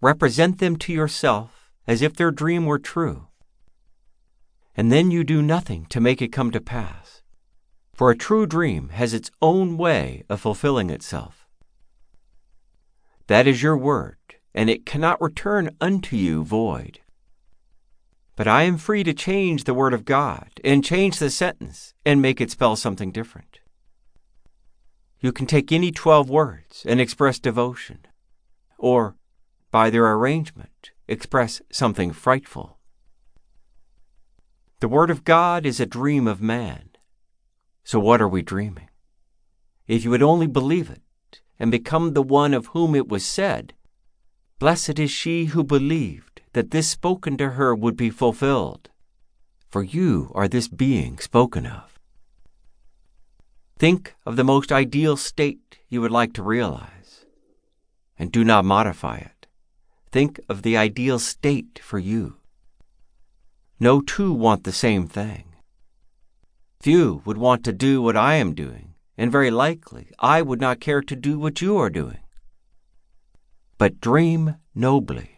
represent them to yourself as if their dream were true. And then you do nothing to make it come to pass. For a true dream has its own way of fulfilling itself. That is your word, and it cannot return unto you void. But I am free to change the word of God and change the sentence and make it spell something different. You can take any 12 words and express devotion, or, by their arrangement, express something frightful. The Word of God is a dream of man. So what are we dreaming? If you would only believe it and become the one of whom it was said, Blessed is she who believed that this spoken to her would be fulfilled. For you are this being spoken of. Think of the most ideal state you would like to realize, and do not modify it. Think of the ideal state for you. No two want the same thing. Few would want to do what I am doing, and very likely I would not care to do what you are doing. But dream nobly